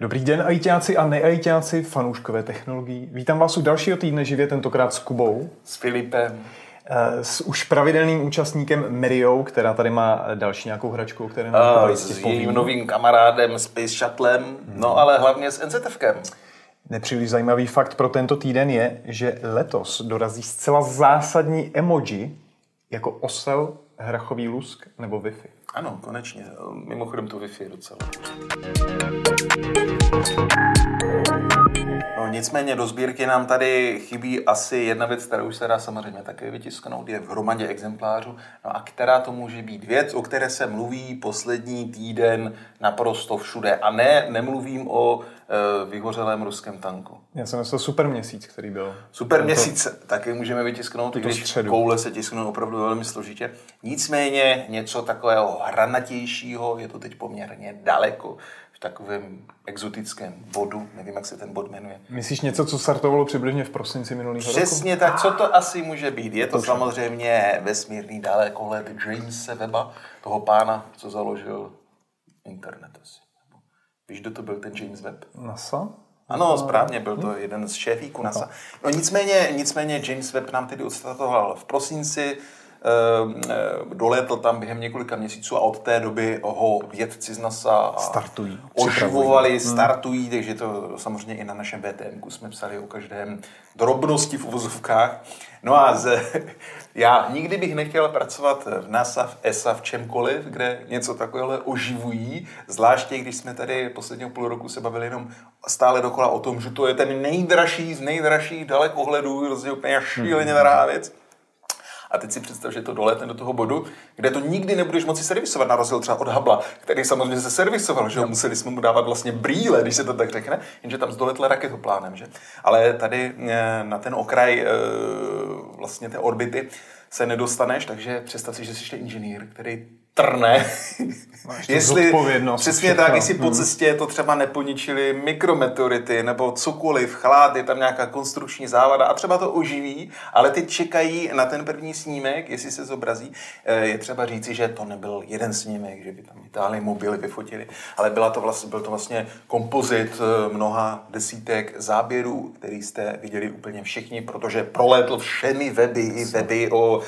Dobrý den, ajťáci a neajťáci, fanouškové technologií. Vítám vás u dalšího týdne živě, tentokrát s Kubou. S Filipem. Eh, s už pravidelným účastníkem Meriou, která tady má další nějakou hračku, které nám uh, S jejím novým kamarádem Space Shuttlem, hmm. no ale hlavně s NZFkem. Nepříliš zajímavý fakt pro tento týden je, že letos dorazí zcela zásadní emoji jako osel, hrachový lusk nebo Wi-Fi. Ano, konečně. Mimochodem to Wi-Fi je docela. No, nicméně do sbírky nám tady chybí asi jedna věc, kterou se dá samozřejmě také vytisknout, je v hromadě exemplářů, no a která to může být věc, o které se mluví poslední týden naprosto všude. A ne, nemluvím o vyhořelém ruském tanku. Já jsem myslel super měsíc, který byl. Super tento, měsíc taky můžeme vytisknout, když středu. koule se tisknou opravdu velmi složitě. Nicméně něco takového hranatějšího je to teď poměrně daleko v takovém exotickém bodu, nevím, jak se ten bod jmenuje. Myslíš něco, co startovalo přibližně v prosinci minulého roku? Přesně tak, co to asi může být? Je to Dobře. samozřejmě vesmírný dalekohled Jamesa Weba, toho pána, co založil internet asi. Víš, kdo to byl ten James Webb? NASA? Ano, správně, byl to jeden z šéfíků NASA. No nicméně, nicméně James Webb nám tedy odstartoval v prosinci, Ehm, ehm, dolétl tam během několika měsíců a od té doby ho vědci z NASA startují, oživovali, hmm. startují, takže to samozřejmě i na našem BTM jsme psali o každém drobnosti v uvozovkách. No a z, já nikdy bych nechtěl pracovat v NASA, v ESA, v čemkoliv, kde něco takového oživují, zvláště když jsme tady posledního půl roku se bavili jenom stále dokola o tom, že to je ten nejdražší z nejdražších dalekohledů, prostě úplně šíleně drahá věc. A teď si představ, že to doletne do toho bodu, kde to nikdy nebudeš moci servisovat, na rozdíl třeba od Hubble, který samozřejmě se servisoval, že jo? museli jsme mu dávat vlastně brýle, když se to tak řekne, jenže tam zdoletle raketoplánem, že? Ale tady eh, na ten okraj eh, vlastně té orbity se nedostaneš, takže představ si, že jsi inženýr, který trne. jestli, přesně všechno. tak, jestli po hmm. cestě to třeba neponičili mikrometeority nebo cokoliv, chlad, je tam nějaká konstrukční závada a třeba to oživí, ale ty čekají na ten první snímek, jestli se zobrazí. Eh, je třeba říci, že to nebyl jeden snímek, že by tam vytáhli mobily, vyfotili, ale byla to vlastně, byl to vlastně kompozit eh, mnoha desítek záběrů, který jste viděli úplně všichni, protože prolétl všemi weby, weby o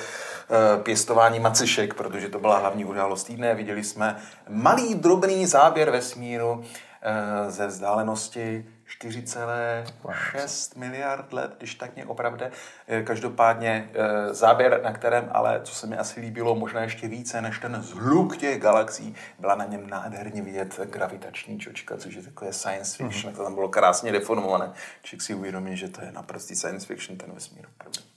pěstování macišek, protože to byla hlavní událost týdne. Viděli jsme malý drobný záběr vesmíru eh, ze vzdálenosti 4,6 miliard let, když tak mě opravde. Eh, každopádně záběr, na kterém ale, co se mi asi líbilo, možná ještě více než ten zhluk těch galaxií, byla na něm nádherně vidět gravitační čočka, což je takové science fiction, mm-hmm. to tam bylo krásně deformované. Člověk si uvědomí, že to je naprostý science fiction, ten vesmír.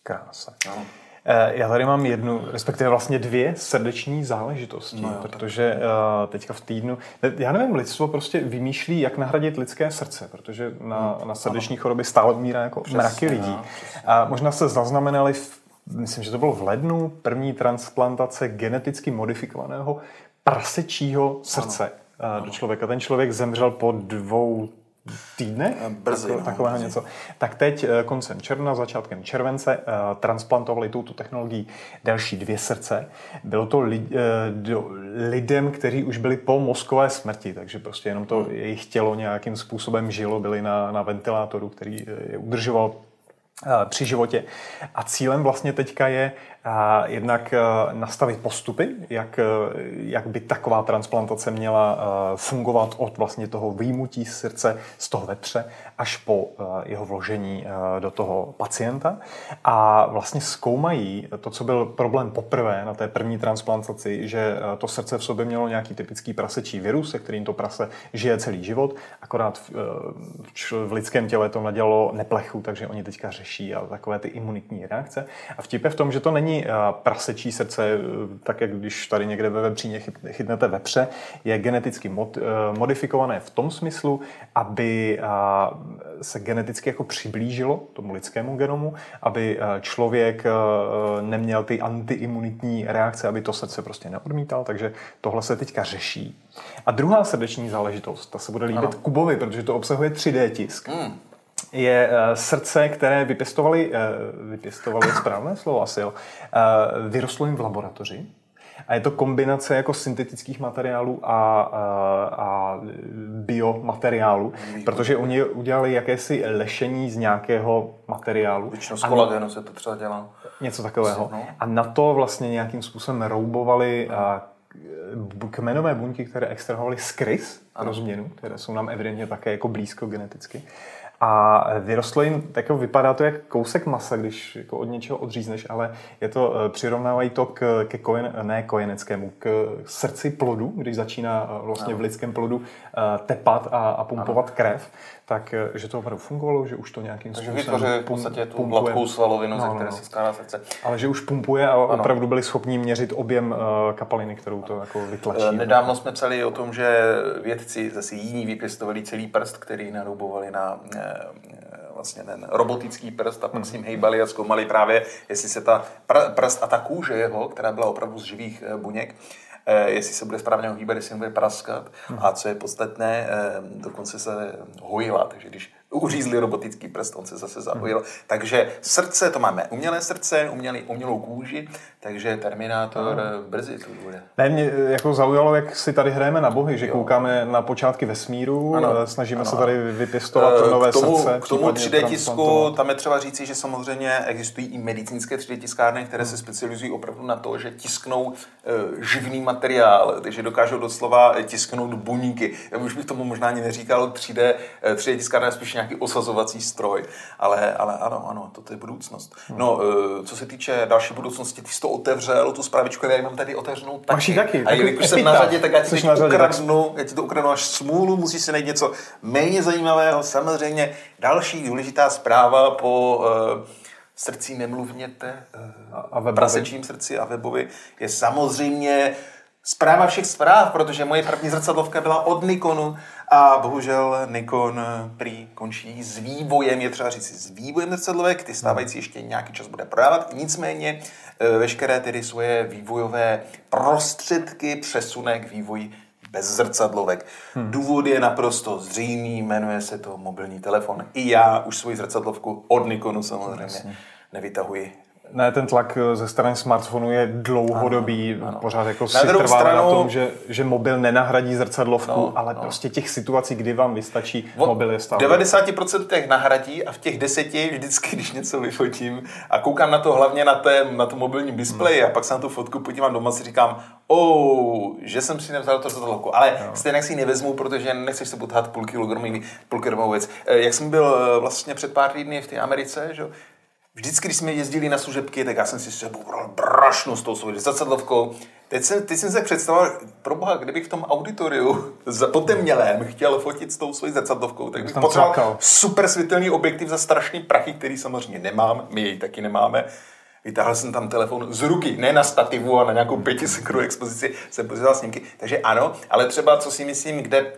Krása. No. Eh, já tady mám jednu, respektive vlastně dvě srdeční záležitosti, no jo, protože tak. Eh, teďka v týdnu, já nevím, lidstvo prostě vymýšlí, jak nahradit lidské srdce, protože na, hmm. na srdeční choroby stále umírá jako Přesně, mraky lidí. No, a možná se zaznamenali, v, myslím, že to bylo v lednu, první transplantace geneticky modifikovaného prasečího srdce ano. do člověka. Ten člověk zemřel po dvou týdne, brzy, tak, no, takového brzy. něco. Tak teď eh, koncem června, začátkem července uh, transplantovali touto technologií další dvě srdce. Bylo to li, do, lidem, kteří už byli po mozkové smrti, takže prostě jenom to hmm. jejich tělo nějakým způsobem žilo, byli na, na ventilátoru, který je udržoval při životě. A cílem vlastně teďka je jednak nastavit postupy, jak, jak by taková transplantace měla fungovat od vlastně toho výjimutí srdce z toho vetře až po jeho vložení do toho pacienta. A vlastně zkoumají to, co byl problém poprvé na té první transplantaci, že to srdce v sobě mělo nějaký typický prasečí virus, se kterým to prase žije celý život, akorát v, v lidském těle to nadělalo neplechu, takže oni teďka řeší a takové ty imunitní reakce. A vtip je v tom, že to není prasečí srdce, tak jak když tady někde ve vepříně chytnete vepře, je geneticky mod, modifikované v tom smyslu, aby se geneticky jako přiblížilo tomu lidskému genomu, aby člověk neměl ty antiimunitní reakce, aby to srdce prostě neodmítal, takže tohle se teďka řeší. A druhá srdeční záležitost, ta se bude líbit ano. Kubovi, protože to obsahuje 3D tisk. Hmm je uh, srdce, které vypěstovali, uh, vypěstovali správné slovo asi, jo, uh, vyrostlo jim v laboratoři A je to kombinace jako syntetických materiálů a, a, a biomateriálu, protože oni udělali jakési lešení z nějakého materiálu. Většinou z kolagenu se to třeba dělá. Něco takového. No. A na to vlastně nějakým způsobem roubovali a kmenové buňky, které extrahovaly z krys pro změnu, které jsou nám evidentně také jako blízko geneticky. A vyrostlo jim, tak jako vypadá to jak kousek masa, když jako od něčeho odřízneš, ale je to, eh, přirovnávají to k, ke kojen, ne kojeneckému, k srdci plodu, když začíná eh, vlastně v lidském plodu eh, tepat a, a pumpovat ano. krev, tak že to opravdu fungovalo, že už to nějakým Takže způsobem Takže v podstatě tu pumpuje. hladkou svalovinu, no, ze které no. se skládá srdce. Ale že už pumpuje a ano. opravdu byli schopni měřit objem kapaliny, kterou to jako vytlačí. Nedávno jsme psali o tom, že vědci zase jiní vypěstovali celý prst, který naroubovali na vlastně ten robotický prst a pak s ním hejbali a zkoumali právě, jestli se ta prst a ta kůže jeho, která byla opravdu z živých eh, buněk, eh, jestli se bude správně hýbat, jestli bude praskat. A co je podstatné, eh, dokonce se hojila. Takže když uřízli robotický prst, on se zase zapojil. Hmm. Takže srdce, to máme umělé srdce, umělý, umělou kůži, takže Terminátor hmm. brzy to bude. Ne, mě eh, jako zaujalo, jak si tady hrajeme na bohy, že jo. koukáme na počátky vesmíru, ano. Eh, snažíme ano. se tady vypěstovat uh, nové k tomu, srdce. K tomu 3D tisku, tam je třeba říci, že samozřejmě existují i medicínské 3D tiskárny, které hmm. se specializují opravdu na to, že tisknou uh, živný materiál, takže dokážou doslova tisknout buňky. Já už bych tomu možná ani neříkal 3D, 3D tiskárna, spíš nějaký osazovací stroj. Ale, ale ano, ano, to je budoucnost. No, eh, co se týče další budoucnosti, ty jsi to otevřel, tu zprávičku, já mám tady otevřenou taky. Máš taky. A jelikož jsem na řadě, tak já ti teď ukradnu, já ti to ukradnu až smůlu, musíš si najít něco méně zajímavého. Samozřejmě další důležitá zpráva po uh, srdcí nemluvněte, uh, a webovi. prasečím srdci a webovi je samozřejmě zpráva všech zpráv, protože moje první zrcadlovka byla od Nikonu a bohužel Nikon prý končí s vývojem, je třeba říct s vývojem zrcadlovek, ty stávající ještě nějaký čas bude prodávat, nicméně e, veškeré tedy svoje vývojové prostředky přesune k vývoji bez zrcadlovek. Hmm. Důvod je naprosto zřejmý, jmenuje se to mobilní telefon. I já už svoji zrcadlovku od Nikonu samozřejmě nevytahuji ne, ten tlak eh, ze strany smartphonu je dlouhodobý, ano, ano. pořád jako na si trvá stranu... na tom, že, že mobil nenahradí zrcadlovku, no, ale no. prostě těch situací, kdy vám vystačí, v mobil je stále. 90% těch nahradí a v těch deseti vždycky, když něco vyfotím a koukám na to hlavně na, té, na to mobilním displeji hmm. a pak se na tu fotku podívám doma si říkám, oh, že jsem si nevzal to zrcadlovku, ale no. stejně si ji nevezmu, protože nechceš se pothat půl kilogramový, půl věc. Eh, jak jsem byl eh, vlastně před pár týdny v té Americe, že? Vždycky, když jsme jezdili na služebky, tak já jsem si sebou bral brašnu s tou svou zrcadlovkou. Teď jsem, teď jsem se představoval, pro boha, kdybych v tom auditoriu za potemnělém chtěl fotit s tou svojí zrcadlovkou, tak bych potřeboval super světelný objektiv za strašný prachy, který samozřejmě nemám, my jej taky nemáme. Vytáhl jsem tam telefon z ruky, ne na stativu a na nějakou pětisekru expozici jsem pozval snímky. Takže ano, ale třeba, co si myslím, kde,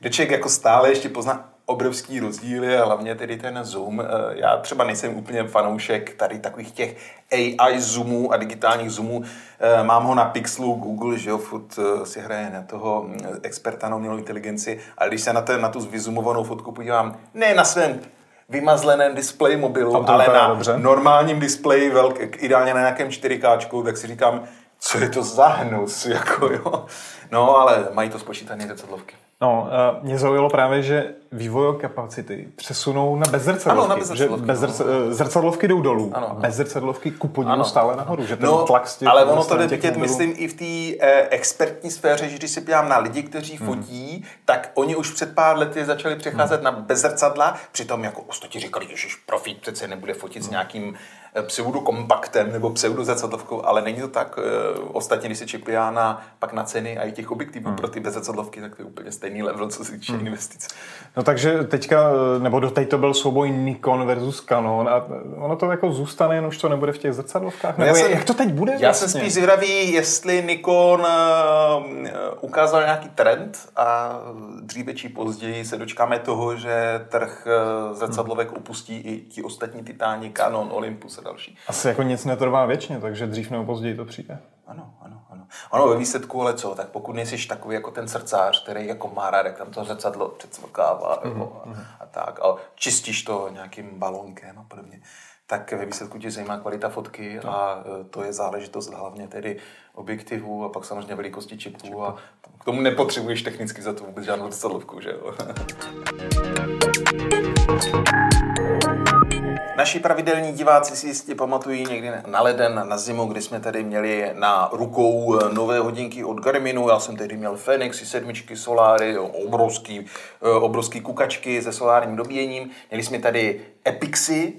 kde člověk jako stále ještě pozná, obrovský rozdíly a hlavně tedy ten zoom. Eh, já třeba nejsem úplně fanoušek tady takových těch AI zoomů a digitálních zoomů. Eh, mám ho na Pixelu, Google, že jo, furt eh, si hraje na toho mm, experta na umělou inteligenci, ale když se na, ten, na tu vyzoomovanou fotku podívám, ne na svém vymazleném displeji mobilu, ale na dobře. normálním displeji, velk, ideálně na nějakém 4K, tak si říkám, co je to za hnus, jako jo. No, ale mají to spočítané zrcadlovky. No, uh, mě zaujalo právě, že vývojové kapacity přesunou na bezzrcadlovky. Ano, na bezzrcadlovky. Že bezzrc, no. Zrcadlovky jdou dolů ano, a bezzrcadlovky ku podivu stále nahoru. Že ten no, tlak z těch, ale ono to jde vidět, myslím, i v té eh, expertní sféře, že když se podívám na lidi, kteří hmm. fotí, tak oni už před pár lety začali přecházet hmm. na bezzrcadla, přitom jako ostatní říkali, že profit přece nebude fotit hmm. s nějakým Eh, pseudokompaktem nebo pseudozrcadlovkou, ale není to tak. Eh, ostatně, když se na, pak na ceny a i těch objektivů hmm. pro ty bezzrcadlovky, tak to je úplně stejný level, co se týče hmm. investic. No takže teďka, eh, nebo do to byl souboj Nikon versus Canon a ono to jako zůstane, jen už to nebude v těch zrcadlovkách? No nebo jsem, jak to teď bude? Já vlastně? jsem spíš zvědavý, jestli Nikon ukázal nějaký trend a dříve či později se dočkáme toho, že trh zrcadlovek opustí i ti ostatní titáni Canon, Olympus a další. Asi jako nic netrvá věčně, takže dřív nebo později to přijde. Ano, ano, ano. Ono ve výsledku, ale co, tak pokud nejsi takový jako ten srdcář, který jako má rád, jak tam to zrcadlo předsmrkává mm-hmm. a, a, tak, a čistíš to nějakým balonkem a podobně, tak ve výsledku tě zajímá kvalita fotky no. a e, to je záležitost hlavně tedy objektivu a pak samozřejmě velikosti čipů a k tomu nepotřebuješ technicky za to vůbec žádnou zrcadlovku, že jo. Naši pravidelní diváci si jistě pamatují někdy na leden, na zimu, kdy jsme tady měli na rukou nové hodinky od Garminu. Já jsem tehdy měl Fenixy, sedmičky, Solary, obrovský, eh, obrovský kukačky se solárním dobíjením. Měli jsme tady Epixy,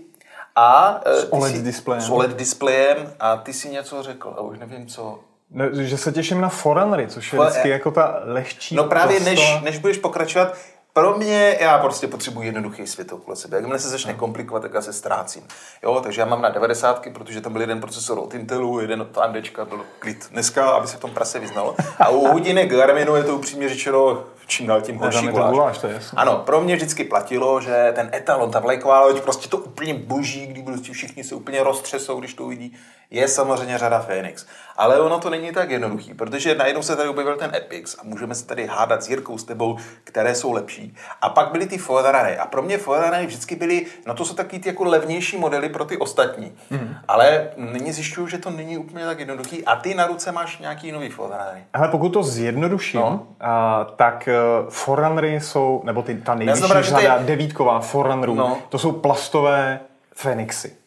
a eh, s OLED si, displejem. S OLED displejem a ty si něco řekl a už nevím co. No, že se těším na Forerunnery, což je vždycky jako ta lehčí No právě než, než budeš pokračovat, pro mě, já prostě potřebuji jednoduchý svět okolo sebe. Jakmile se začne komplikovat, tak já se ztrácím. Jo, takže já mám na 90, protože tam byl jeden procesor od Intelu, jeden od AMDčka, byl klid dneska, aby se v tom prase vyznalo. A u hodinek Garminu je to upřímně řečeno čím dál tím horší guláš. Guláš to je Ano, pro mě vždycky platilo, že ten etalon, ta vlajková loď, prostě to úplně boží, kdy prostě všichni se úplně roztřesou, když to uvidí, je samozřejmě řada Phoenix. Ale ono to není tak jednoduchý, protože najednou se tady objevil ten Epix a můžeme se tady hádat s Jirkou, s tebou, které jsou lepší. A pak byly ty Forerunnery. A pro mě Forerunnery vždycky byly, no to jsou takový ty jako levnější modely pro ty ostatní. Mm. Ale nyní zjišťuju, že to není úplně tak jednoduchý. A ty na ruce máš nějaký nový Forerunnery. Ale pokud to zjednoduším, no. a, tak Forerunnery jsou, nebo ty, ta nejvyšší řada, ty... devítková Forerunnerů, no. to jsou plastové Fenixy.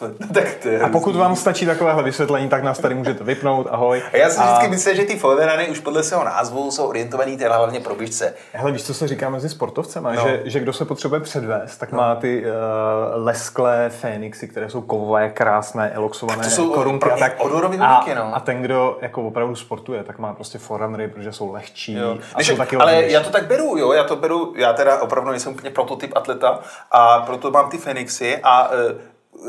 No, tak to a pokud vám stačí takovéhle vysvětlení, tak nás tady můžete vypnout. Ahoj. A já si a... vždycky myslím, že ty Foderany už podle svého názvu jsou orientovaný teda hlavně pro běžce. Hele, víš, co se říká mezi sportovcem? No. Že, že kdo se potřebuje předvést, tak no. má ty uh, lesklé Fénixy, které jsou kovové, krásné, eloxované to jsou korunky. A, tak, a, no. a ten, kdo jako opravdu sportuje, tak má prostě forunnery, protože jsou lehčí. Jo. A Když, jsou taky ale lehčí. já to tak beru, jo, já to beru, já teda opravdu nejsem úplně prototyp atleta a proto mám ty Fenixy a uh,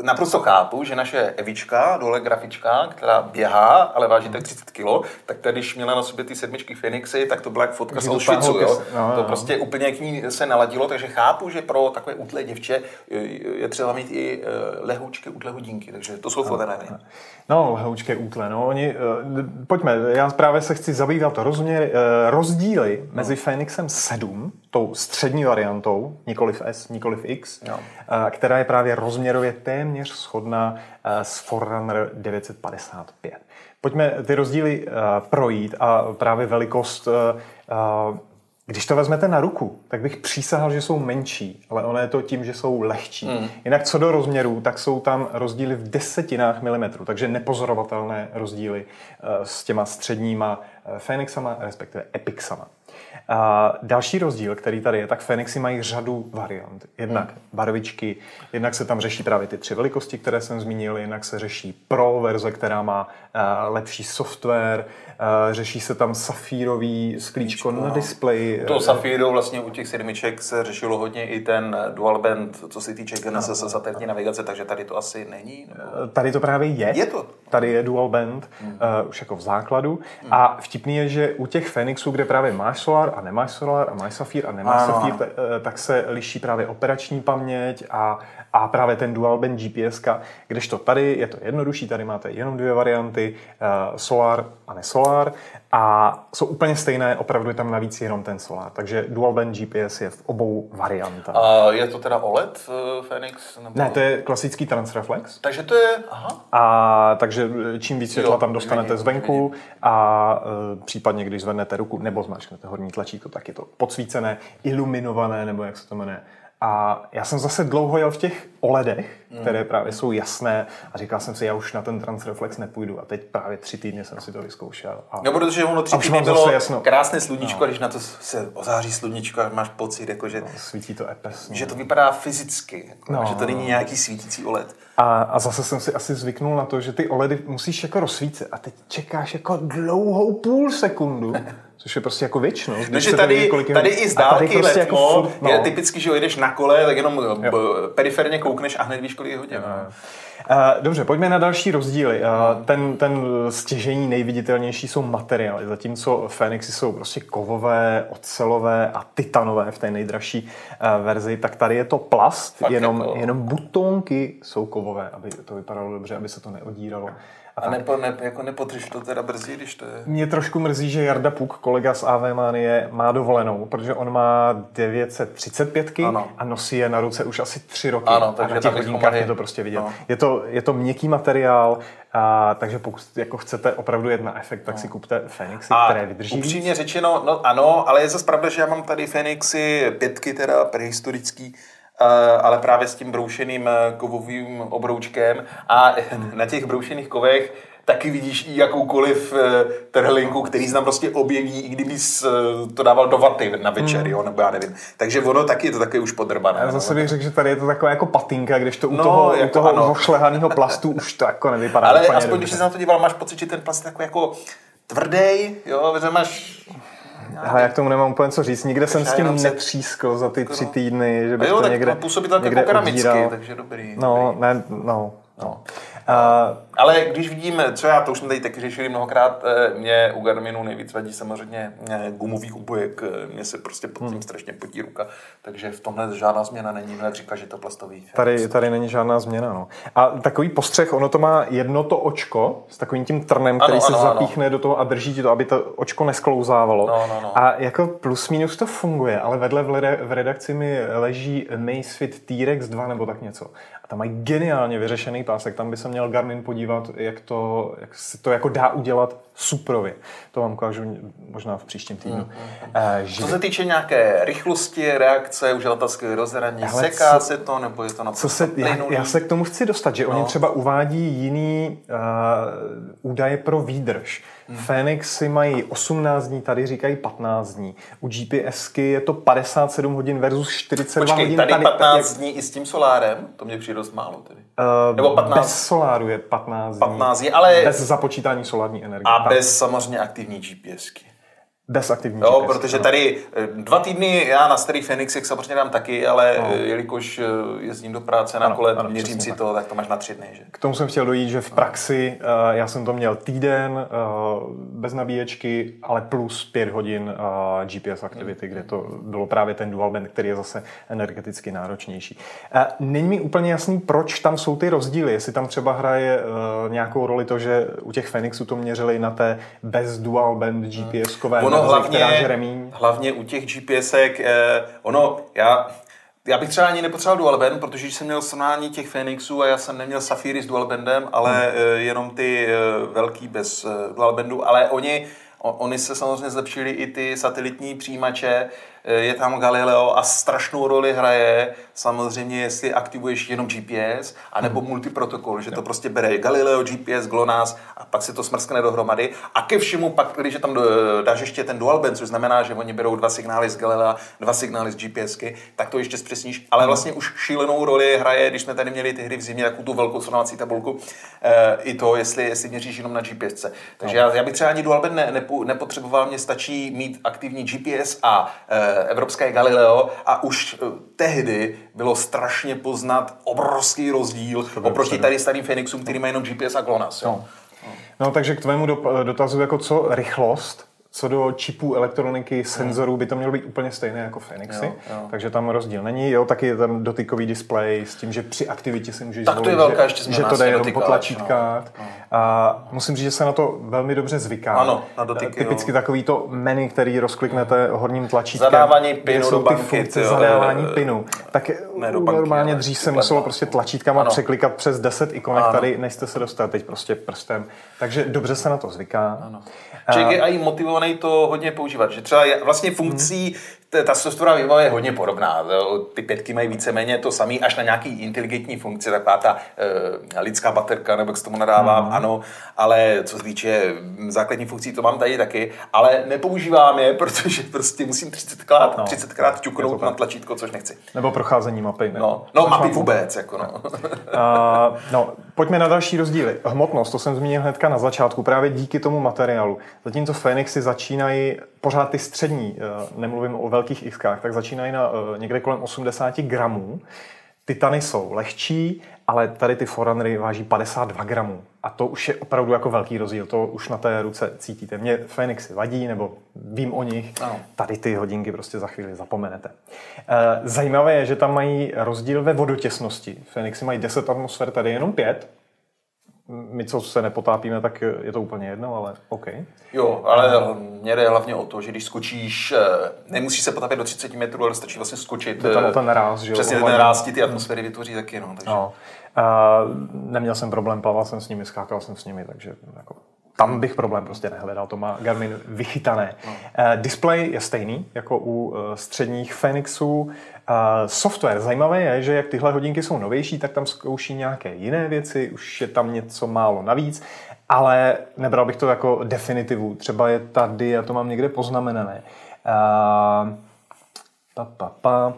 naprosto chápu, že naše Evička, dole grafička, která běhá, ale váží tak 30 kg, tak tady, když měla na sobě ty sedmičky Fenixy, tak to byla jak fotka z Auschwitzu. Jo? No, to no. prostě úplně k ní se naladilo, takže chápu, že pro takové útlé děvče je třeba mít i eh, lehoučky, útlé hodinky, takže to jsou no. No. No, houčké útle, no, oni, uh, pojďme, já právě se chci zabývat rozměr, rozdíly no. mezi Phoenixem 7, tou střední variantou, nikoliv S, nikoliv X, no. Uh, která je právě rozměrově téměř shodná uh, s Forerunner 955. Pojďme ty rozdíly uh, projít a právě velikost když to vezmete na ruku, tak bych přísahal, že jsou menší, ale ono je to tím, že jsou lehčí. Mm. Jinak co do rozměrů, tak jsou tam rozdíly v desetinách milimetrů, takže nepozorovatelné rozdíly s těma středníma Phoenixama, respektive Epixama. A další rozdíl, který tady je, tak Fenixy mají řadu variant. Jednak hmm. barvičky, jednak se tam řeší právě ty tři velikosti, které jsem zmínil, jednak se řeší Pro verze, která má uh, lepší software, uh, řeší se tam safírový sklíčko na no. displeji. To safíru vlastně u těch sedmiček se řešilo hodně i ten dual band, co se týče GNSS no. satelitní navigace, takže tady to asi není? Nebo... Tady to právě je. Je to? Tady je dual band, hmm. uh, už jako v základu. Hmm. A vtipný je, že u těch Fenixů, kde právě máš Solar a nemáš Solar a máš Safir a nemáš ano. Safir, eh, tak se liší právě operační paměť a, a právě ten dual band GPS, kdežto tady je to jednodušší, tady máte jenom dvě varianty, uh, Solar a nesolar a jsou úplně stejné, opravdu je tam navíc jenom ten Solar, takže dual band GPS je v obou variantách. A je to teda OLED Phoenix? Nebo... Ne, to je klasický Transreflex. Takže to je, aha. A takže čím víc světla tam dostanete vidím, zvenku vidím. a případně když zvednete ruku nebo zmáčknete horní tlačítko, tak je to podsvícené, iluminované, nebo jak se to jmenuje. A já jsem zase dlouho jel v těch OLEDech, mm. které právě jsou jasné a říkal jsem si, já už na ten Transreflex nepůjdu a teď právě tři týdny jsem si to vyzkoušel. A, no, protože ono tři týdny bylo jasno. krásné sluníčko, no. když na to se ozáří sluníčko a máš pocit, jako, že, no, svítí to epes. No. Že to vypadá fyzicky, jako, no. že to není nějaký svítící OLED. A, a zase jsem si asi zvyknul na to, že ty OLEDy musíš jako rozsvícet a teď čekáš jako dlouhou půl sekundu Což je prostě jako věčnost. No, že tady, tady i z dálky prostě letmo jako furt, no. je typicky, že jedeš na kole, tak jenom jo. periferně koukneš a hned víš, kolik je hodin. Jo. Dobře, pojďme na další rozdíly. Ten, ten stěžení nejviditelnější jsou materiály, zatímco Fenixy jsou prostě kovové, ocelové a titanové v té nejdražší verzi, tak tady je to plast, jenom, jako... jenom butonky jsou kovové, aby to vypadalo dobře, aby se to neodíralo. A, a nepo, ne, jako nepotřeš to teda brzy, když to je... Mě trošku mrzí, že Jarda Puk, kolega z AV Manie, má dovolenou, protože on má 935 ano. a nosí je na ruce už asi tři roky. Ano, takže a na těch hodinkách je to prostě vidět. No. Je, to, je to měkký materiál, a, takže pokud jako chcete opravdu jet na efekt, tak no. si kupte Fenixy, a které vydrží upřímně víc. řečeno, no ano, ale je zase pravda, že já mám tady Fenixy pětky, teda prehistorický, Eh, ale právě s tím broušeným eh, kovovým obroučkem a na těch broušených kovech taky vidíš i jakoukoliv eh, trhlinku, který znám prostě objeví, i kdyby to dával do vaty na večer, hmm. jo, nebo já nevím. Takže ono taky je to taky už podrbané. Já zase no. bych řekl, že tady je to taková jako patinka, když to u no, toho, jako u toho ošlehaného plastu už to jako nevypadá Ale aspoň, dobře. když se na to díval, máš pocit, že ten plast je takový jako tvrdý, jo, že máš Hele, jak tomu nemám úplně co říct. Nikde jsem s tím netřískl za ty tři týdny, že bych jo, to někde, působí to někde jako keramicky, takže dobrý. No, dobrý. ne, no, no. Uh, ale když vidím, co já, to už jsme tady taky řešili mnohokrát, eh, mě u Garminu nejvíc vadí samozřejmě eh, gumový úbojek, mě se prostě pod tím hmm. strašně potí ruka, takže v tomhle žádná změna není, no jak říká, že to plastový. Tady, tady není žádná změna, no. A takový postřeh, ono to má jedno to očko s takovým tím trnem, který ano, se ano, zapíchne ano. do toho a drží ti to, aby to očko nesklouzávalo. No, no, no. A jako plus minus to funguje, ale vedle v redakci mi leží Macefit T-Rex 2 nebo tak něco. A tam mají geniálně vyřešený pásek. Tam by se měl Garmin podívat, jak to, jak se to jako dá udělat suprově. To vám ukážu možná v příštím týdnu. Hmm. Uh, co se týče nějaké rychlosti, reakce, uživatelského rozhraní, Hele, seká co, se to, nebo je to na co se, já, já se k tomu chci dostat, že no. oni třeba uvádí jiný uh, údaje pro výdrž. Hmm. Fenixy mají 18 dní, tady říkají 15 dní. U GPSky je to 57 hodin versus 42 Počkej, hodin. tady, tady 15 jak... dní i s tím solárem? To mě přijde dost málo tedy. Uh, Nebo 15... Bez soláru je 15 dní. 15 dní, ale... Bez započítání solární energie. A tak. bez samozřejmě aktivní GPSky. Bez aktivní Jo, GPS, protože tady eh, dva týdny já na starých Fenixech samozřejmě dám taky, ale no. Eh, jelikož eh, jezdím do práce na ano, kole, ano, měřím si tak. to, tak to máš na tři dny. Že? K tomu jsem chtěl dojít, že v praxi já jsem to měl týden bez nabíječky, ale plus pět hodin GPS aktivity, kde to bylo právě ten dual band, který je zase energeticky náročnější. Není mi úplně jasný, proč tam jsou ty rozdíly, jestli tam třeba hraje nějakou roli to, že u těch Fenixů to měřili na té bez dual band GPS-kové ono hlavně, hlavně u těch GPSek, eh, ono, já, já bych třeba ani nepotřeboval dual band, protože jsem měl srovnání těch Phoenixů a já jsem neměl Safiri s dual bandem, ale hmm. eh, jenom ty eh, velký bez eh, dual bandu, ale oni, oni se samozřejmě zlepšili i ty satelitní přijímače, je tam Galileo a strašnou roli hraje samozřejmě, jestli aktivuješ jenom GPS, anebo hmm. multiprotokol, že to prostě bere Galileo, GPS, GLONASS a pak se to smrskne dohromady. A ke všemu pak, když tam dáš ještě ten dual band, což znamená, že oni berou dva signály z Galilea, dva signály z GPSky, tak to ještě zpřesníš. Ale hmm. vlastně už šílenou roli hraje, když jsme tady měli ty hry v zimě, takovou tu velkou srovnávací tabulku, e, i to, jestli, jestli měříš jenom na GPSce. Takže no. já, já bych třeba ani dual band ne, ne, nepotřeboval, mně stačí mít aktivní GPS a e, evropské Galileo a už e, tehdy bylo strašně poznat obrovský rozdíl oproti tady starým Phoenixům, který má jenom GPS a GLONASS. Jo? No. no takže k tvému dotazu, jako co rychlost, co do čipů elektroniky, senzorů by to mělo být úplně stejné jako v Phoenixy, jo, jo. takže tam rozdíl není. Jo, taky je tam dotykový displej s tím, že při aktivitě si můžeš tak to je velká ještě že, že to jde jenom po tlačítkách. No, no. A musím říct, že se na to velmi dobře zvyká. Ano, na dotyky, Typicky jo. takový to menu, který rozkliknete horním tlačítkem. Zadávání pinu do banky. Funkce, jo, zadávání pinu. Tak ne do banky, normálně dřív se muselo prostě tlačítkama ano. překlikat přes 10 ikonek, tady než jste se dostali teď prostě prstem. Takže dobře se na to zvyká. Ano. Člověk je i motivovaný to hodně používat. Že třeba vlastně funkcí ta softwarová výbava je hodně podobná. Ty pětky mají víceméně to samé, až na nějaký inteligentní funkci, taková ta e, lidská baterka, nebo jak se tomu nadávám, mm. ano, ale co se týče základní funkcí, to mám tady taky, ale nepoužívám je, protože prostě musím 30krát, no, 30krát ťuknout na tlačítko, což nechci. Nebo procházení mapy. Ne? No, no mapy vůbec. Jako no. uh, no, pojďme na další rozdíly. Hmotnost, to jsem zmínil hnedka na začátku, právě díky tomu materiálu. Zatímco Fenixy začínají pořád ty střední, nemluvím o velkých Xkách, tak začínají na někde kolem 80 gramů. Titany jsou lehčí, ale tady ty Forerunnery váží 52 gramů. A to už je opravdu jako velký rozdíl. To už na té ruce cítíte. Mě Fenixy vadí, nebo vím o nich. No. Tady ty hodinky prostě za chvíli zapomenete. Eh, zajímavé je, že tam mají rozdíl ve vodotěsnosti. Fenixy mají 10 atmosfér, tady jenom 5 my, co se nepotápíme, tak je to úplně jedno, ale OK. Jo, ale mě jde hlavně o to, že když skočíš, eh, nemusíš se potápět do 30 metrů, ale stačí vlastně skočit. Je tam o ten ráz, že jo? Přesně ten ráz ti ty atmosféry vytvoří taky, no. Takže... no. Uh, neměl jsem problém, plaval jsem s nimi, skákal jsem s nimi, takže jako tam bych problém prostě nehledal, to má Garmin vychytané. No. Uh, display je stejný jako u středních Fenixů. Software, zajímavé je, že jak tyhle hodinky jsou novější, tak tam zkouší nějaké jiné věci, už je tam něco málo navíc, ale nebral bych to jako definitivu. Třeba je tady, já to mám někde poznamenané. Pa, pa, pa.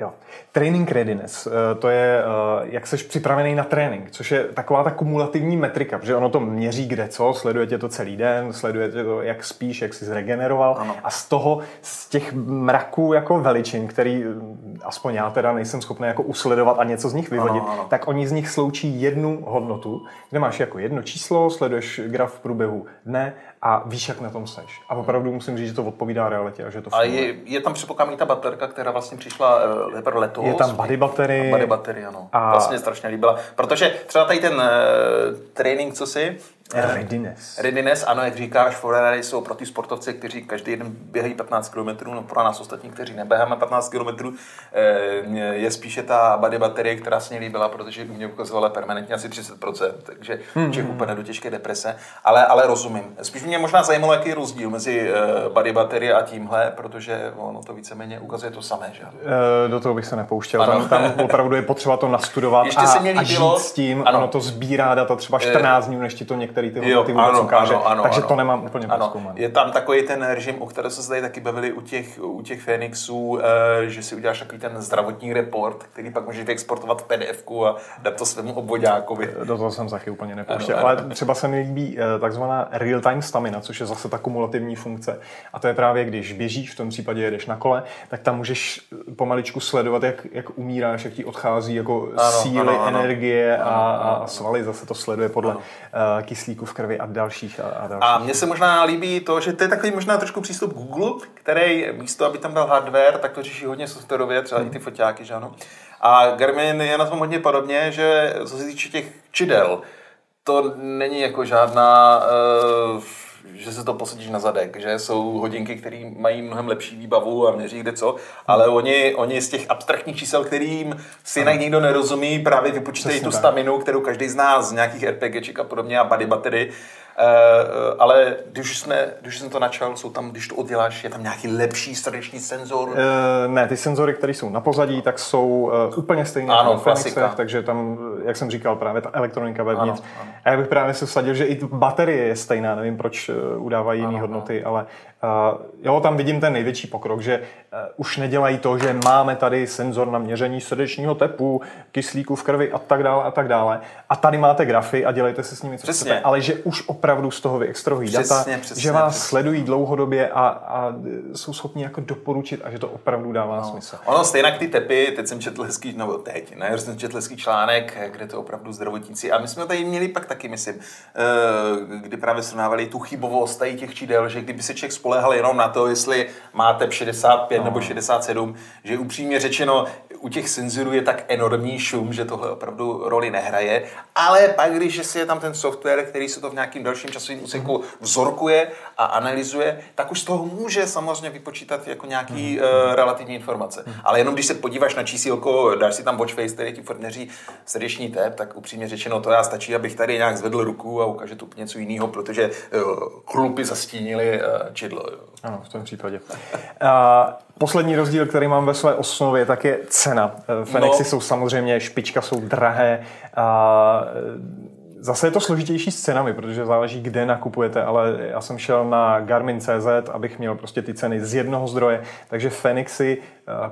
Jo. Training readiness, eh, to je, eh, jak jsi připravený na trénink, což je taková ta kumulativní metrika, protože ono to měří kde co, sleduje tě to celý den, sleduje tě to, jak spíš, jak jsi zregeneroval ano. a z toho, z těch mraků jako veličin, který hm, aspoň já teda nejsem schopný jako usledovat a něco z nich vyvodit, ano, ano. tak oni z nich sloučí jednu hodnotu, kde máš jako jedno číslo, sleduješ graf v průběhu dne a víš, jak na tom seš. A opravdu musím říct, že to odpovídá realitě a že to funguje. A je, je tam předpokládám ta baterka, která vlastně přišla uh, letos. Je tam body battery. Body battery, ano. A... Vlastně strašně líbila. Protože třeba tady ten uh, trénink, co si, Readiness. Readiness, ano, jak říkáš, forerunnery jsou pro ty sportovce, kteří každý den běhají 15 km, no pro nás ostatní, kteří neběháme 15 km, je spíše ta body baterie, která se mě líbila, protože mě ukazovala permanentně asi 30%, takže hmm. Čech úplně do těžké deprese, ale, ale rozumím. Spíš mě možná zajímalo, jaký je rozdíl mezi eh, body baterie a tímhle, protože ono to víceméně ukazuje to samé, že? Eh, do toho bych se nepouštěl, tam, tam opravdu je potřeba to nastudovat Ještě a, se mě líbilo, a žít s tím, ano. ono to sbírá data třeba 14 dní, než ti to některé který ty hodnoty vůbec ano, ukáže. Ano, ano, takže ano. to nemám úplně ano. Je tam takový ten režim, o kterém se tady taky bavili u těch, u těch Phoenixů, e, že si uděláš takový ten zdravotní report, který pak můžeš vyexportovat v pdf a dát to svému obvodákovi. Do toho jsem taky úplně nepouštěl. Ale třeba se mi líbí eh, takzvaná real-time stamina, což je zase ta kumulativní funkce. A to je právě, když běžíš, v tom případě jedeš na kole, tak tam můžeš pomaličku sledovat, jak, jak umíráš, jak ti odchází jako ano, síly, ano, ano. energie ano, a, a svaly. Zase to sleduje podle ano. Uh, kyslíku kyslíku v krvi a dalších. A, a, dalších. a mně se možná líbí to, že to je takový možná trošku přístup Google, který místo, aby tam dal hardware, tak to řeší hodně softwarově, třeba hmm. i ty foťáky, že ano. A Garmin je na tom hodně podobně, že co se týče těch čidel, to není jako žádná uh, že se to posadíš na zadek, že jsou hodinky, které mají mnohem lepší výbavu a měří kde co, ale oni, oni z těch abstraktních čísel, kterým si jinak nikdo nerozumí, právě vypočítají tu staminu, kterou každý z nás z nějakých RPGček a podobně a body battery, ale když jsme, když jsem to načal, jsou tam, když to odděláš, je tam nějaký lepší srdeční senzor? Uh, ne, ty senzory, které jsou na pozadí, tak jsou uh, úplně stejné ano, jako Fenixech, takže tam, jak jsem říkal, právě ta elektronika vevnitř. Ano, ano. A já bych právě se vsadil, že i baterie je stejná, nevím, proč udávají jiné hodnoty, ale Uh, jo, tam vidím ten největší pokrok, že uh, už nedělají to, že máme tady senzor na měření srdečního tepu, kyslíku v krvi a tak dále a tak dále. A tady máte grafy a dělejte se s nimi, co přesně. chcete. Ale že už opravdu z toho vyextrahují data, přesně, že vás přesně. sledují dlouhodobě a, a jsou schopni jako doporučit a že to opravdu dává no. smysl. Ono stejně ty tepy, teď jsem četl hezký, no teď, ne, jsem četl hezký článek, kde to opravdu zdravotníci. A my jsme tady měli pak taky, myslím, uh, kdy právě srovnávali tu chybovost tady těch čídel, že kdyby se člověk spolehal jenom na to, jestli máte 65 no. nebo 67, že upřímně řečeno u těch senzorů je tak enormní šum, že tohle opravdu roli nehraje, ale pak, když si je tam ten software, který se to v nějakým dalším časovém úseku mhm. vzorkuje a analyzuje, tak už z toho může samozřejmě vypočítat jako nějaký mm. uh, relativní informace. Mm. Ale jenom když se podíváš na čísílko, dáš si tam watchface, který ti furt měří srdeční tep, tak upřímně řečeno to já stačí, abych tady nějak zvedl ruku a ukáže tu něco jiného, protože uh, chlupy zastínily uh, čidlo. Jo. Ano, v tom případě. poslední rozdíl, který mám ve své osnově, tak je cena. Fenixy no. jsou samozřejmě, špička jsou drahé. A Zase je to složitější s cenami, protože záleží, kde nakupujete, ale já jsem šel na Garmin.cz, abych měl prostě ty ceny z jednoho zdroje, takže Fenixy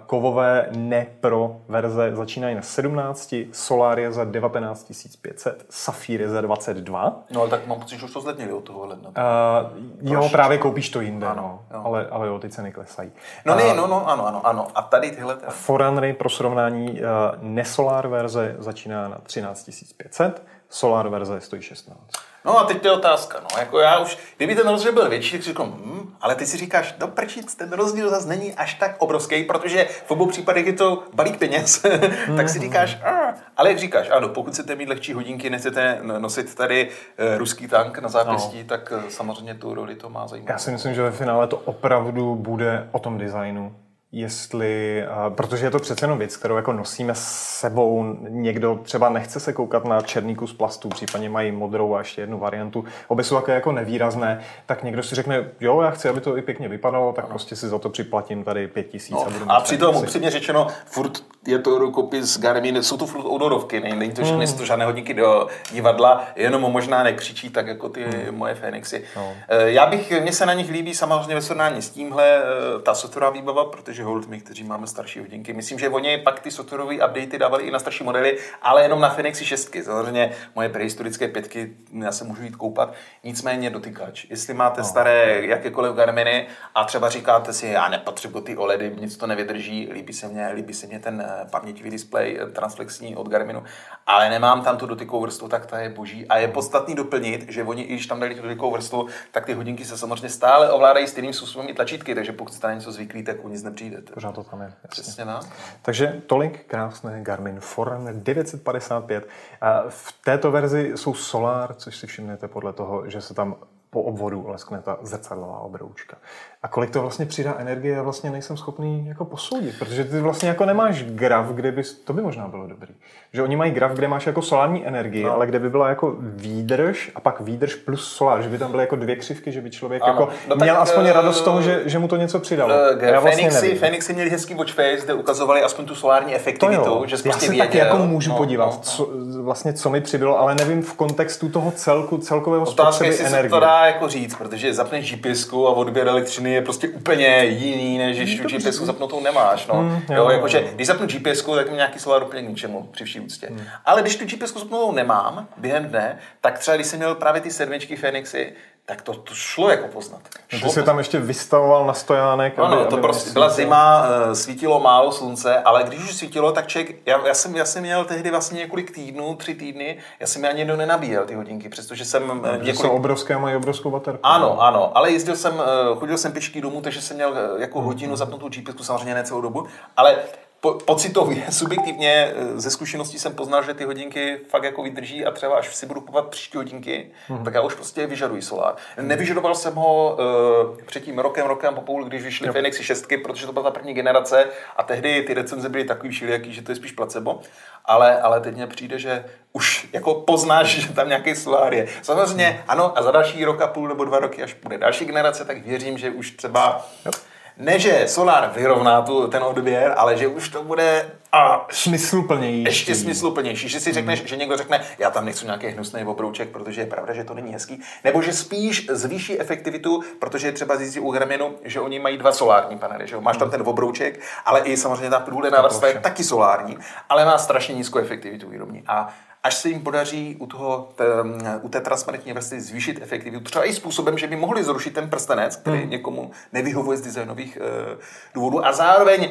kovové nepro verze začínají na 17, Solar je za 19 500, Safír je za 22. No ale tak mám pocit, že už to zlednili od toho ledna. Uh, jo, právě koupíš to jinde, ano, no. ale, ale jo, ty ceny klesají. No ne, no, no, ano, ano, ano. A tady tyhle... Forerunnery pro srovnání uh, nesolar verze začíná na 13 500, Solar verze stojí 16. No a teď to je otázka. No. Jako já už, kdyby ten rozdíl byl větší, tak si řeknu, hm, ale ty si říkáš, do prčic, ten rozdíl zase není až tak obrovský, protože v obou případech je to balík peněz, tak si říkáš, a, ale jak říkáš, ano, pokud chcete mít lehčí hodinky, nechcete nosit tady uh, ruský tank na zápěstí, no. tak uh, samozřejmě tu roli to má zajímavé. Já si myslím, že ve finále to opravdu bude o tom designu jestli, protože je to přece jenom věc, kterou jako nosíme s sebou, někdo třeba nechce se koukat na černý kus plastu, případně mají modrou a ještě jednu variantu, obě jsou také jako nevýrazné, tak někdo si řekne, jo, já chci, aby to i pěkně vypadalo, tak ano. prostě si za to připlatím tady pět tisíc. No, a, budu a přitom upřímně řečeno, furt je to rukopis Garmin, jsou to furt odorovky, není to, že hmm. to žádné hodinky do divadla, jenom možná nekřičí tak jako ty hmm. moje Fenixy. No. Eh, já bych, mně se na nich líbí samozřejmě ve srovnání s tímhle eh, ta softwarová výbava, protože že hold my, kteří máme starší hodinky. Myslím, že oni pak ty softwarové updaty dávali i na starší modely, ale jenom na Fenixy 6. Samozřejmě moje prehistorické pětky, já se můžu jít koupat, nicméně dotykač. Jestli máte no. staré jakékoliv Garminy a třeba říkáte si, já nepotřebuji ty OLEDy, nic to nevydrží, líbí se mně, líbí se mně ten eh, paměťový displej eh, transflexní od Garminu, ale nemám tam tu dotykovou vrstvu, tak ta je boží. A je podstatný doplnit, že oni, i když tam dali tu dotykovou vrstvu, tak ty hodinky se samozřejmě stále ovládají stejným způsobem tlačítky, takže pokud jste na něco zvyklí, tak u nic nepřijde přijdete. Pořád to tam je. Jasně. Přesně no. Takže tolik krásné Garmin Forerunner 955. V této verzi jsou Solar, což si všimnete podle toho, že se tam po obvodu leskne ta zrcadlová obroučka. A kolik to vlastně přidá energie, já vlastně nejsem schopný jako posoudit, protože ty vlastně jako nemáš graf, kde by, to by možná bylo dobrý. Že oni mají graf, kde máš jako solární energii, no. ale kde by byla jako výdrž a pak výdrž plus solár, že by tam byly jako dvě křivky, že by člověk ano. jako no měl tak, aspoň uh, radost z toho, že, že mu to něco přidalo. Uh, já vlastně Fenixy, Fenixy měli hezký watchface, kde ukazovali aspoň tu solární efektivitu, to že prostě já se taky jako můžu no, podívat, no, co, vlastně co mi přibylo, ale nevím v kontextu toho celku, celkového spotřeby energie. Dá jako říct, protože zapneš GPS a odběr elektřiny je prostě úplně jiný, než když tu GPS zapnutou nemáš. No. Mm, jo, jo, jakože, když zapnu GPS, tak mi nějaký solar úplně k ničemu, při vší úctě. Mm. Ale když tu GPS zapnutou nemám během dne, tak třeba když jsem měl právě ty sedmičky Fenixy, tak to, to šlo jako poznat. Šlo ty jsi tam ještě vystavoval na stojánek. Ano, aby, to aby prostě byla zima, eh, svítilo málo slunce, ale když už svítilo, tak ček, já, já, jsem, já jsem měl tehdy vlastně několik týdnů, tři týdny, já jsem ani jednou nenabíjel ty hodinky, přestože jsem no, několik... jsou obrovské a mají obrovskou baterku. Ano, ano, ale jezdil jsem, chodil jsem pěšky domů, takže jsem měl jako hodinu zapnutou GPS, samozřejmě ne celou dobu, ale po, pocitově, subjektivně eh, ze zkušeností jsem poznal, že ty hodinky fakt jako vydrží a třeba až si budu kupovat příští hodinky, mm-hmm. tak já už prostě vyžaduji solár. Nevyžadoval jsem ho uh, před tím rokem, rokem a půl, když vyšly Fenixy 6, protože to byla ta první generace a tehdy ty recenze byly takový všelijaký, že to je spíš placebo. Ale, ale teď mně přijde, že už jako poznáš, že tam nějaký solár je. Samozřejmě, mm. ano, a za další rok a půl nebo dva roky, až bude další generace, tak věřím, že už třeba yep ne, že Solar vyrovná tu, ten odběr, ale že už to bude a smysluplnější. Ještě smysluplnější. Že si řekneš, hmm. že někdo řekne, já tam nechci nějaký hnusný obrouček, protože je pravda, že to není hezký. Nebo že spíš zvýší efektivitu, protože je třeba zjistit u Garminu, že oni mají dva solární panely. Že Máš tam ten obrouček, ale i samozřejmě ta průhledná vrstva je taky solární, ale má strašně nízkou efektivitu výrobní. A až se jim podaří u, toho, u té transparentní vrstvy zvýšit efektivitu, třeba i způsobem, že by mohli zrušit ten prstenec, který hmm. někomu nevyhovuje z designových uh, důvodů a zároveň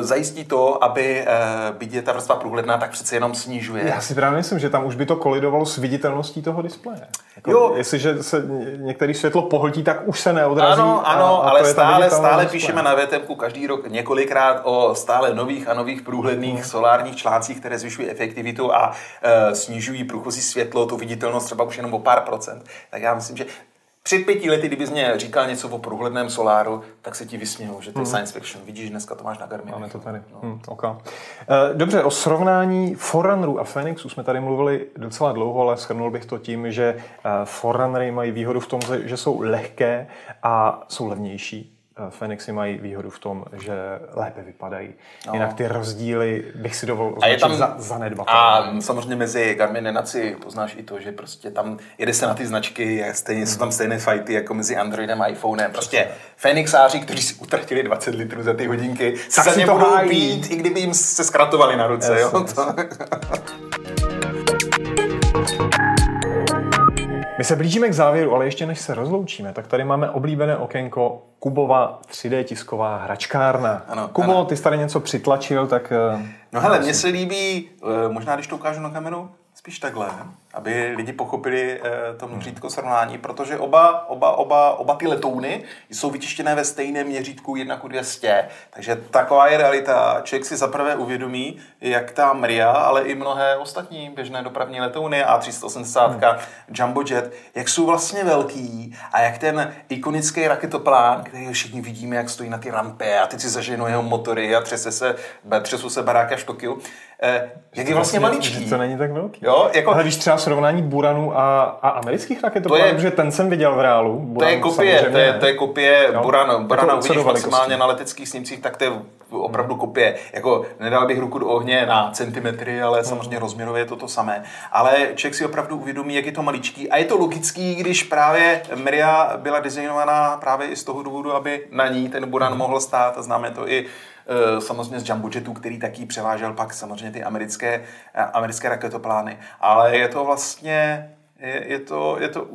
zajistí to, aby eh, byť je ta vrstva průhledná, tak přece jenom snižuje. Já si právě myslím, že tam už by to kolidovalo s viditelností toho displeje. Jako, jo. Jestliže se některý světlo pohltí, tak už se neodrazí. Ano, ano, a, a ale stále, stále píšeme na VTMku každý rok několikrát o stále nových a nových průhledných hmm. solárních článcích, které zvyšují efektivitu a e, snižují průchozí světlo, tu viditelnost třeba už jenom o pár procent. Tak já myslím, že před pěti lety, kdybys mě říkal něco o průhledném soláru, tak se ti vysmějou, že to je hmm. science fiction. Vidíš, dneska to máš na Garmin. Máme to tady. No. Hmm, okay. Dobře, o srovnání Forerunneru a Phoenixu jsme tady mluvili docela dlouho, ale shrnul bych to tím, že eh, Forerunnery mají výhodu v tom, že jsou lehké a jsou levnější eh, Fenixy mají výhodu v tom, že lépe vypadají. No. Jinak ty rozdíly bych si dovolil a je tam, za, zanedbatelné. A samozřejmě mezi Garmin Nenaci poznáš i to, že prostě tam jede se na ty značky, stejně, hmm. jsou tam stejné fighty jako mezi Androidem a iPhonem. Prostě Fenixáři, kteří si utratili 20 litrů za ty hodinky, se za ně budou pít, i kdyby jim se zkratovali na ruce. Jasně, jo? Jasně. My se blížíme k závěru, ale ještě než se rozloučíme, tak tady máme oblíbené okénko Kubova 3D tisková hračkárna. Ano, Kubo, ano. ty jsi tady něco přitlačil, tak... Eh, no hele, mně se líbí, eh, možná když to ukážu na kameru, spíš takhle, aby lidi pochopili eh, to měřítko srovnání, protože oba, oba, oba, oba ty letouny jsou vytištěné ve stejném měřítku 1 k 200. Takže taková je realita. Člověk si zaprvé uvědomí, jak ta Mria, ale i mnohé ostatní běžné dopravní letouny A380, hmm. Jumbo Jet, jak jsou vlastně velký a jak ten ikonický raketoplán, který všichni vidíme, jak stojí na ty rampě a teď si zaženou jeho motory a třese se, třesu se barák až Tokio, eh, jak je vlastně, vlastně maličký. To není tak velký. Jo, jako... Ale když třeba srovnání Buranu a, a amerických raketoplánů, je, protože ten jsem viděl v reálu. Buran, to je kopie, to je, to je kopie jo? Buran, Burana jako uvidíš maximálně na leteckých snímcích, tak to je opravdu hmm. kopie. Jako nedal bych ruku do ohně na centimetry, ale hmm. samozřejmě rozměrově je to to samé. Ale člověk si opravdu uvědomí, jak je to maličký. A je to logický, když právě Miria byla designovaná právě i z toho důvodu, aby na ní ten Buran hmm. mohl stát. A známe to i samozřejmě z Jumbo Jetu, který taky převážel pak samozřejmě ty americké, eh, americké raketoplány. Ale je to vlastně, je, je to, je to,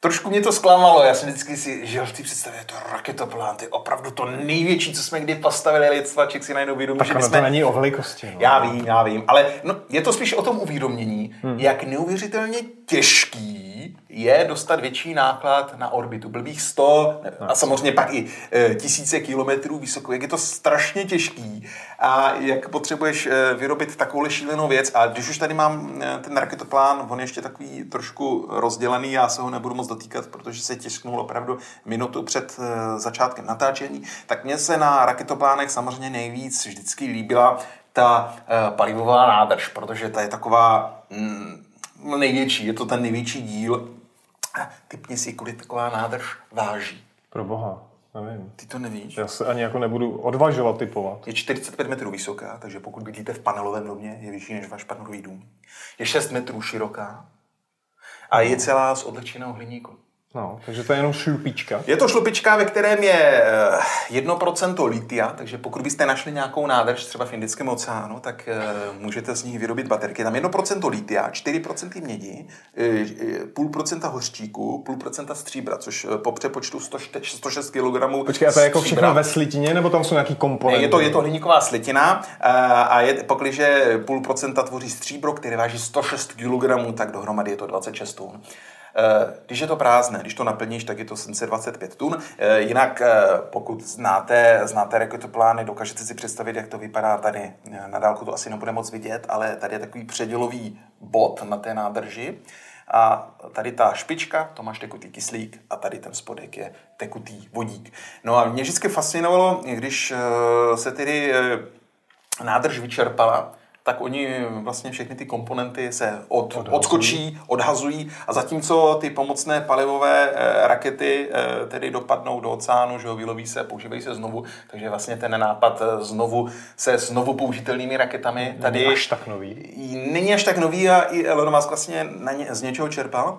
Trošku mě to zklamalo, já jsem vždycky si žil v té představě, to raketoplán, ty opravdu to největší, co jsme kdy postavili, lidstva, člověk si najednou uvědomí, že jsme... to není o velikosti. No. Já vím, já vím, ale no, je to spíš o tom uvědomění, hmm. jak neuvěřitelně těžký je dostat větší náklad na orbitu. Blbých 100 a samozřejmě pak i e, tisíce kilometrů vysoko. Jak je to strašně těžký a jak potřebuješ e, vyrobit takovou šílenou věc. A když už tady mám e, ten raketoplán, on je ještě takový trošku rozdělený, já se ho nebudu moc dotýkat, protože se tisknul opravdu minutu před začátkem natáčení, tak mně se na raketoplánech samozřejmě nejvíc vždycky líbila ta palivová nádrž, protože ta je taková mm, největší, je to ten největší díl typně si, kolik taková nádrž váží. Pro boha, nevím. Ty to nevíš? Já se ani jako nebudu odvažovat typovat. Je 45 metrů vysoká, takže pokud bydlíte v panelovém domě, je vyšší než váš panelový dům. Je 6 metrů široká a je celá z odlečeného hliníku. No, takže to je jenom šlupička. Je to šlupička, ve kterém je 1% eh, litia, takže pokud byste našli nějakou nádrž třeba v Indickém oceánu, tak eh, můžete z nich vyrobit baterky. Tam 1% litia, 4% mědi, eh, půl procenta hořčíku, půl procenta stříbra, což po přepočtu 106 kg Počkej, a to je jako všechno ve slitině, nebo tam jsou nějaký komponenty? Je to, je to hliníková slitina a je, pokliže půl procenta tvoří stříbro, které váží 106 kg, tak dohromady je to 26 tun. Eh, když je to prázdné, když to naplníš, tak je to 725 tun. Eh, jinak, eh, pokud znáte, znáte raketoplány, dokážete si představit, jak to vypadá tady. Na dálku to asi nebude moc vidět, ale tady je takový předělový bod na té nádrži. A tady ta špička, to máš tekutý kyslík a tady ten spodek je tekutý vodík. No a mě vždycky fascinovalo, když se tedy nádrž vyčerpala, tak oni vlastně všechny ty komponenty se od, odskočí, odhazují a zatímco ty pomocné palivové e, rakety e, tedy dopadnou do oceánu, že ho vyloví se, používají se znovu, takže vlastně ten nápad eh, znovu se znovu použitelnými raketami tady... Není až tak nový. Není až tak nový a i Elon Musk vlastně na ně, z něčeho čerpal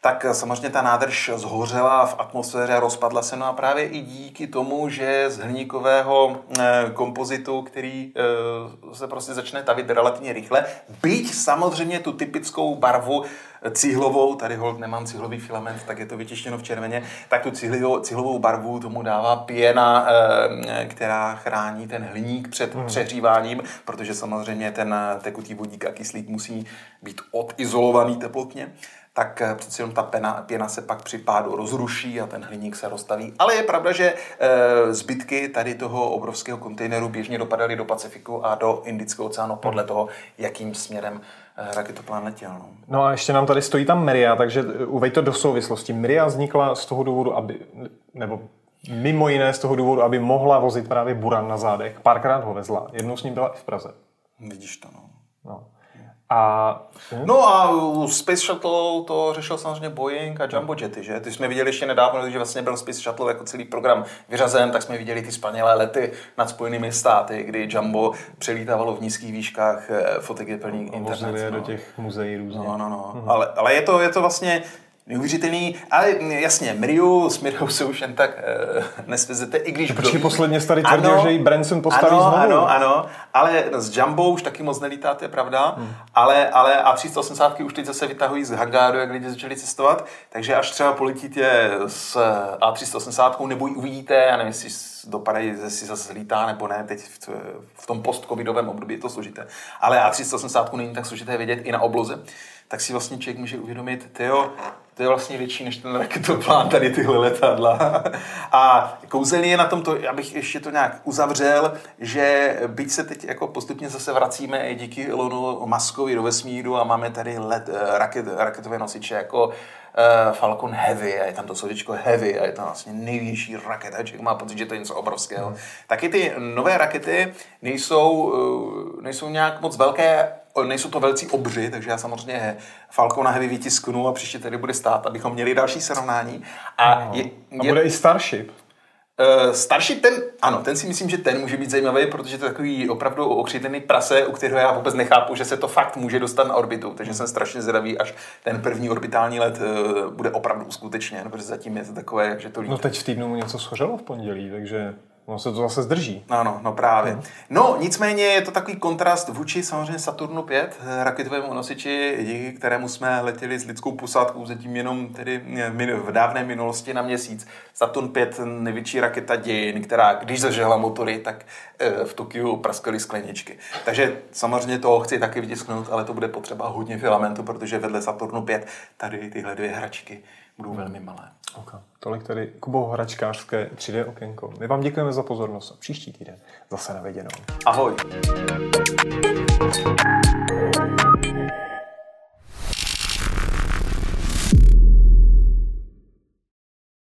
tak samozřejmě ta nádrž zhořela v atmosféře, rozpadla se. No a právě i díky tomu, že z hliníkového eh, kompozitu, který eh, se prostě začne tavit relativně rychle, byť samozřejmě tu typickou barvu cihlovou, tady hold nemám cihlový filament, tak je to vytištěno v červeně, tak tu cihlovou, cihlovou barvu tomu dává pěna, eh, která chrání ten hliník před hmm. přehříváním, protože samozřejmě ten tekutý vodík a kyslík musí být odizolovaný teplotně tak eh, přeci jenom ta pena, pěna se pak při pádu rozruší a ten hliník se rozstaví. Ale je pravda, že e, zbytky tady toho obrovského kontejneru běžně dopadaly do Pacifiku a do Indického oceánu podle toho, jakým směrem e, raketoplán letěl. No. no a ještě nám tady stojí tam Miria, takže uvej to do souvislosti. Miria vznikla z toho důvodu, aby, nebo mimo jiné z toho důvodu, aby mohla vozit právě Buran na zádech. Párkrát ho vezla. Jednou s ním byla i v Praze. Vidíš to, no. no. A No a u Space Shuttle to řešil samozřejmě Boeing a Jumbo Jety, že? Ty jsme viděli ještě nedávno, když vlastně byl Space Shuttle jako celý program vyřazen, tak jsme viděli ty spanilé lety nad Spojenými státy, kdy Jumbo přelítávalo v nízkých výškách eh, fotek je plný internet. no. do těch muzeí různě. No, no, no. Ale, ale je, to, je to vlastně neuvěřitelný, ale jasně, Miriu s Miriou se už jen tak uh, nesvezete, i když... Kdo ví. posledně tady tvrdil, Ano, že ji Branson postaví ano, znovu. Ano, ano, ale s Jumbo už taky moc nelítá, to je pravda, hmm. ale, ale A380 už teď zase vytahují z hangáru, jak lidi začali cestovat, takže až třeba poletíte s A380 nebo ji uvidíte, já nevím, jestli dopadají, jestli zase lítá nebo ne, teď v, v tom post-covidovém období je to složité, ale A380 není tak složité vidět i na obloze, tak si vlastně člověk může uvědomit, tyjo, to je vlastně větší než ten raketoplán, tady tyhle letadla. A kouzelný je na tom to, abych ještě to nějak uzavřel, že byť se teď jako postupně zase vracíme i díky Elonu Muskovi do vesmíru a máme tady let, raket, raketové nosiče jako uh, Falcon Heavy a je tam to slovičko Heavy a je to vlastně největší raketa, člověk má pocit, že to je něco obrovského. Hmm. Taky ty nové rakety nejsou, uh, nejsou nějak moc velké, nejsou to velcí obři, takže já samozřejmě Falcona Heavy vytisknu a příště tady bude stát, abychom měli další srovnání. A, no. je, je, a bude i Starship. Uh, starší ten, ano, ten si myslím, že ten může být zajímavý, protože to je takový opravdu okřítený prase, u kterého já vůbec nechápu, že se to fakt může dostat na orbitu, takže jsem strašně zvědavý, až ten první orbitální let uh, bude opravdu uskutečněn, protože zatím je to takové, že to lítá. No teď v týdnu mu něco schořelo v pondělí, takže Ono se to zase zdrží. No, no, no právě. No. no, nicméně je to takový kontrast vůči samozřejmě Saturnu 5, raketovému nosiči, díky kterému jsme letěli s lidskou posádkou zatím jenom tedy v dávné minulosti na měsíc. Saturn 5, největší raketa dějin, která když zažehla motory, tak v Tokiu praskaly skleničky. Takže samozřejmě to chci taky vytisknout, ale to bude potřeba hodně filamentu, protože vedle Saturnu 5 tady tyhle dvě hračky budou velmi malé. Okay. Tolik tady Kubo hračkářské 3D okénko. My vám děkujeme za pozornost a příští týden zase na viděnou. Ahoj.